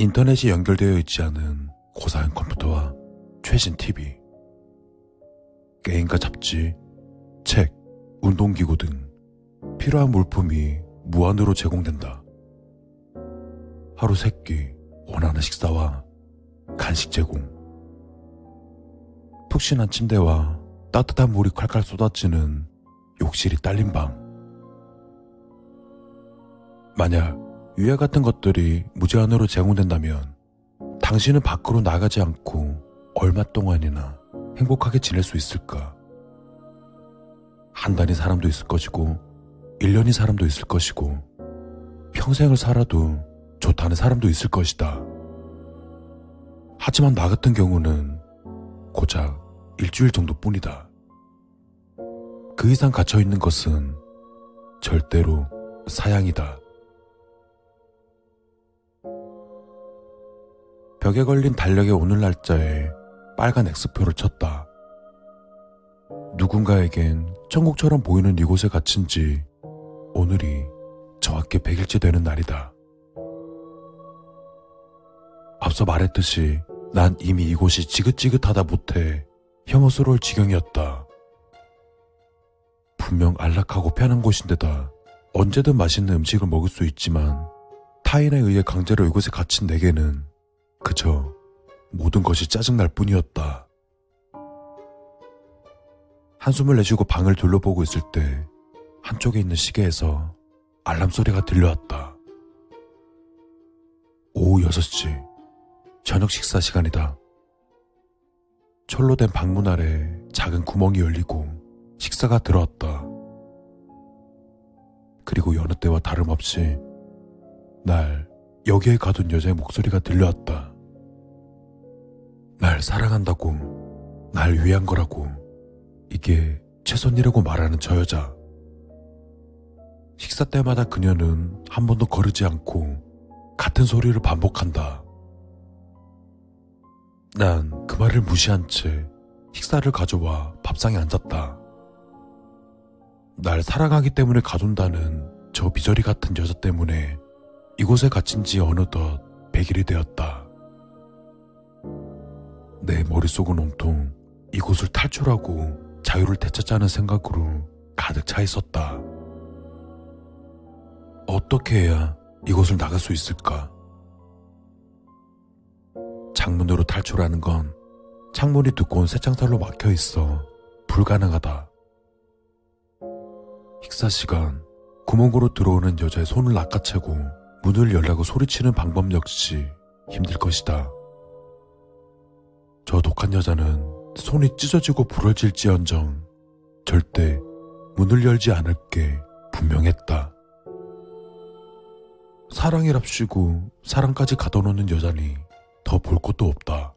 인터넷이 연결되어 있지 않은 고사양 컴퓨터와 최신 TV, 게임과 잡지, 책, 운동기구 등 필요한 물품이 무한으로 제공된다. 하루 세끼 원하는 식사와 간식 제공. 푹신한 침대와 따뜻한 물이 칼칼 쏟아지는 욕실이 딸린 방. 만약 위와 같은 것들이 무제한으로 제공된다면 당신은 밖으로 나가지 않고 얼마 동안이나 행복하게 지낼 수 있을까? 한 달이 사람도 있을 것이고, 1년이 사람도 있을 것이고, 평생을 살아도 좋다는 사람도 있을 것이다. 하지만 나 같은 경우는 고작 일주일 정도뿐이다. 그 이상 갇혀 있는 것은 절대로 사양이다. 벽에 걸린 달력의 오늘 날짜에 빨간 X표를 쳤다. 누군가에겐 천국처럼 보이는 이곳에 갇힌 지 오늘이 정확히 100일째 되는 날이다. 앞서 말했듯이 난 이미 이곳이 지긋지긋하다 못해 혐오스러울 지경이었다. 분명 안락하고 편한 곳인데다 언제든 맛있는 음식을 먹을 수 있지만 타인에 의해 강제로 이곳에 갇힌 내게는 그저 모든 것이 짜증날 뿐이었다. 한숨을 내쉬고 방을 둘러보고 있을 때 한쪽에 있는 시계에서 알람 소리가 들려왔다. 오후 6시, 저녁 식사 시간이다. 철로 된 방문 아래 작은 구멍이 열리고 식사가 들어왔다. 그리고 여느 때와 다름없이 날 여기에 가둔 여자의 목소리가 들려왔다. 날 사랑한다고, 날 위한 거라고, 이게 최선이라고 말하는 저 여자. 식사 때마다 그녀는 한 번도 거르지 않고 같은 소리를 반복한다. 난 그 말을 무시한 채 식사를 가져와 밥상에 앉았다. 날 사랑하기 때문에 가둔다는 저 미저리 같은 여자 때문에 이곳에 갇힌 지 어느덧 100일이 되었다. 내 머릿속은 온통 이곳을 탈출하고 자유를 되찾자는 생각으로 가득 차 있었다. 어떻게 해야 이곳을 나갈 수 있을까? 창문으로 탈출하는 건 창문이 두꺼운 새창살로 막혀 있어 불가능하다. 식사 시간, 구멍으로 들어오는 여자의 손을 낚아채고 문을 열라고 소리치는 방법 역시 힘들 것이다. 저 독한 여자는 손이 찢어지고 부러질지언정 절대 문을 열지 않을 게 분명했다. 사랑이랍시고 사랑까지 가둬놓는 여자니 더 볼 것도 없다.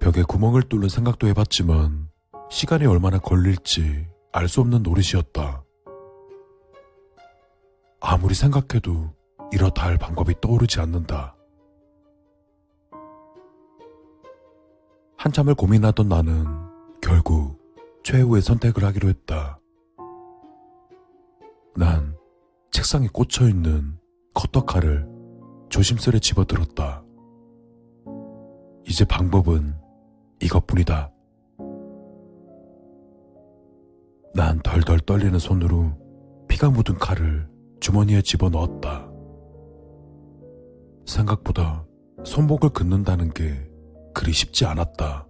벽에 구멍을 뚫는 생각도 해봤지만 시간이 얼마나 걸릴지 알 수 없는 노릇이었다. 아무리 생각해도 이렇다 할 방법이 떠오르지 않는다. 한참을 고민하던 나는 결국 최후의 선택을 하기로 했다. 난 책상에 꽂혀 있는 커터칼을 조심스레 집어들었다. 이제 방법은 이것뿐이다. 난 덜덜 떨리는 손으로 피가 묻은 칼을 주머니에 집어 넣었다. 생각보다 손목을 긋는다는 게 그리 쉽지 않았다.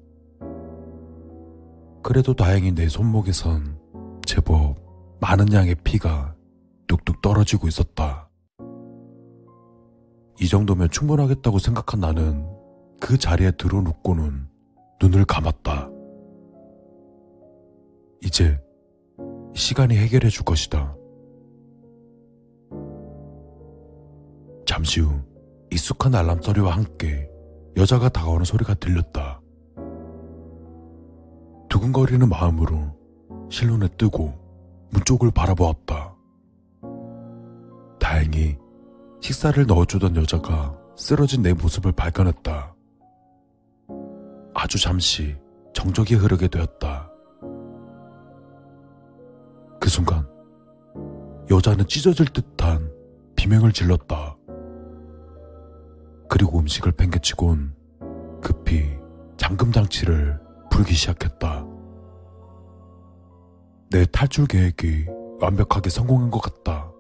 그래도 다행히 내 손목에선 제법 많은 양의 피가 뚝뚝 떨어지고 있었다. 이 정도면 충분하겠다고 생각한 나는 그 자리에 들어눕고는 눈을 감았다. 이제 시간이 해결해 줄 것이다. 잠시 후 익숙한 알람 소리와 함께 여자가 다가오는 소리가 들렸다. 두근거리는 마음으로 실눈에 뜨고 문 쪽을 바라보았다. 다행히 식사를 넣어주던 여자가 쓰러진 내 모습을 발견했다. 아주 잠시 정적이 흐르게 되었다. 그 순간 여자는 찢어질 듯한 비명을 질렀다. 그리고 음식을 팽개치곤 급히 잠금 장치를 불기 시작했다. 내 탈출 계획이 완벽하게 성공한 것 같다.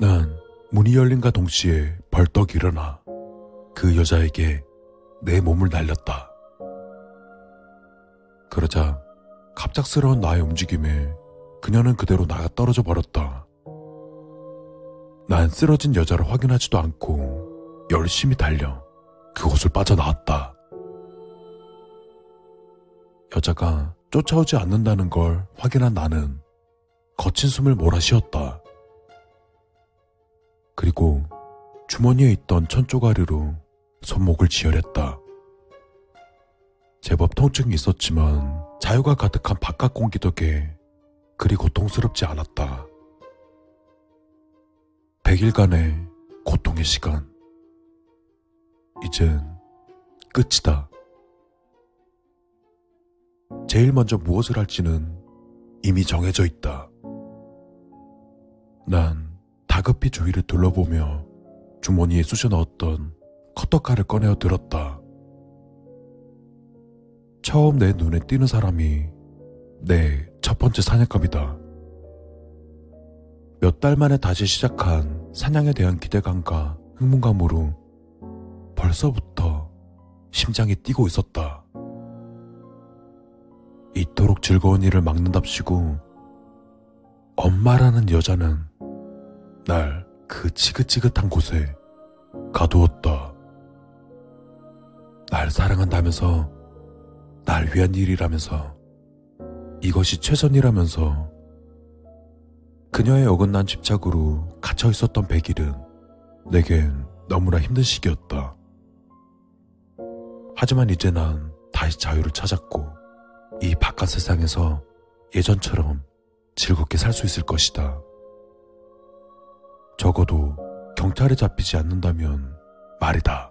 난 문이 열린과 동시에 벌떡 일어나 그 여자에게 내 몸을 날렸다. 그러자 갑작스러운 나의 움직임에 그녀는 그대로 나가 떨어져 버렸다. 난 쓰러진 여자를 확인하지도 않고 열심히 달려 그곳을 빠져나왔다. 여자가 쫓아오지 않는다는 걸 확인한 나는 거친 숨을 몰아쉬었다. 그리고 주머니에 있던 천조가리로 손목을 지혈했다. 제법 통증이 있었지만 자유가 가득한 바깥 공기 덕에 그리 고통스럽지 않았다. 100일간의 고통의 시간. 이젠 끝이다. 제일 먼저 무엇을 할지는 이미 정해져 있다. 난 다급히 주위를 둘러보며 주머니에 쑤셔 넣었던 커터칼을 꺼내어 들었다. 처음 내 눈에 띄는 사람이 내 첫 번째 사냥감이다. 몇 달 만에 다시 시작한 사냥에 대한 기대감과 흥분감으로 벌써부터 심장이 뛰고 있었다. 이토록 즐거운 일을 막는답시고 엄마라는 여자는 날 그 지긋지긋한 곳에 가두었다. 날 사랑한다면서 날 위한 일이라면서 이것이 최선이라면서 그녀의 어긋난 집착으로 갇혀 있었던 백일은 내겐 너무나 힘든 시기였다. 하지만 이제 난 다시 자유를 찾았고 이 바깥 세상에서 예전처럼 즐겁게 살 수 있을 것이다. 적어도 경찰에 잡히지 않는다면 말이다.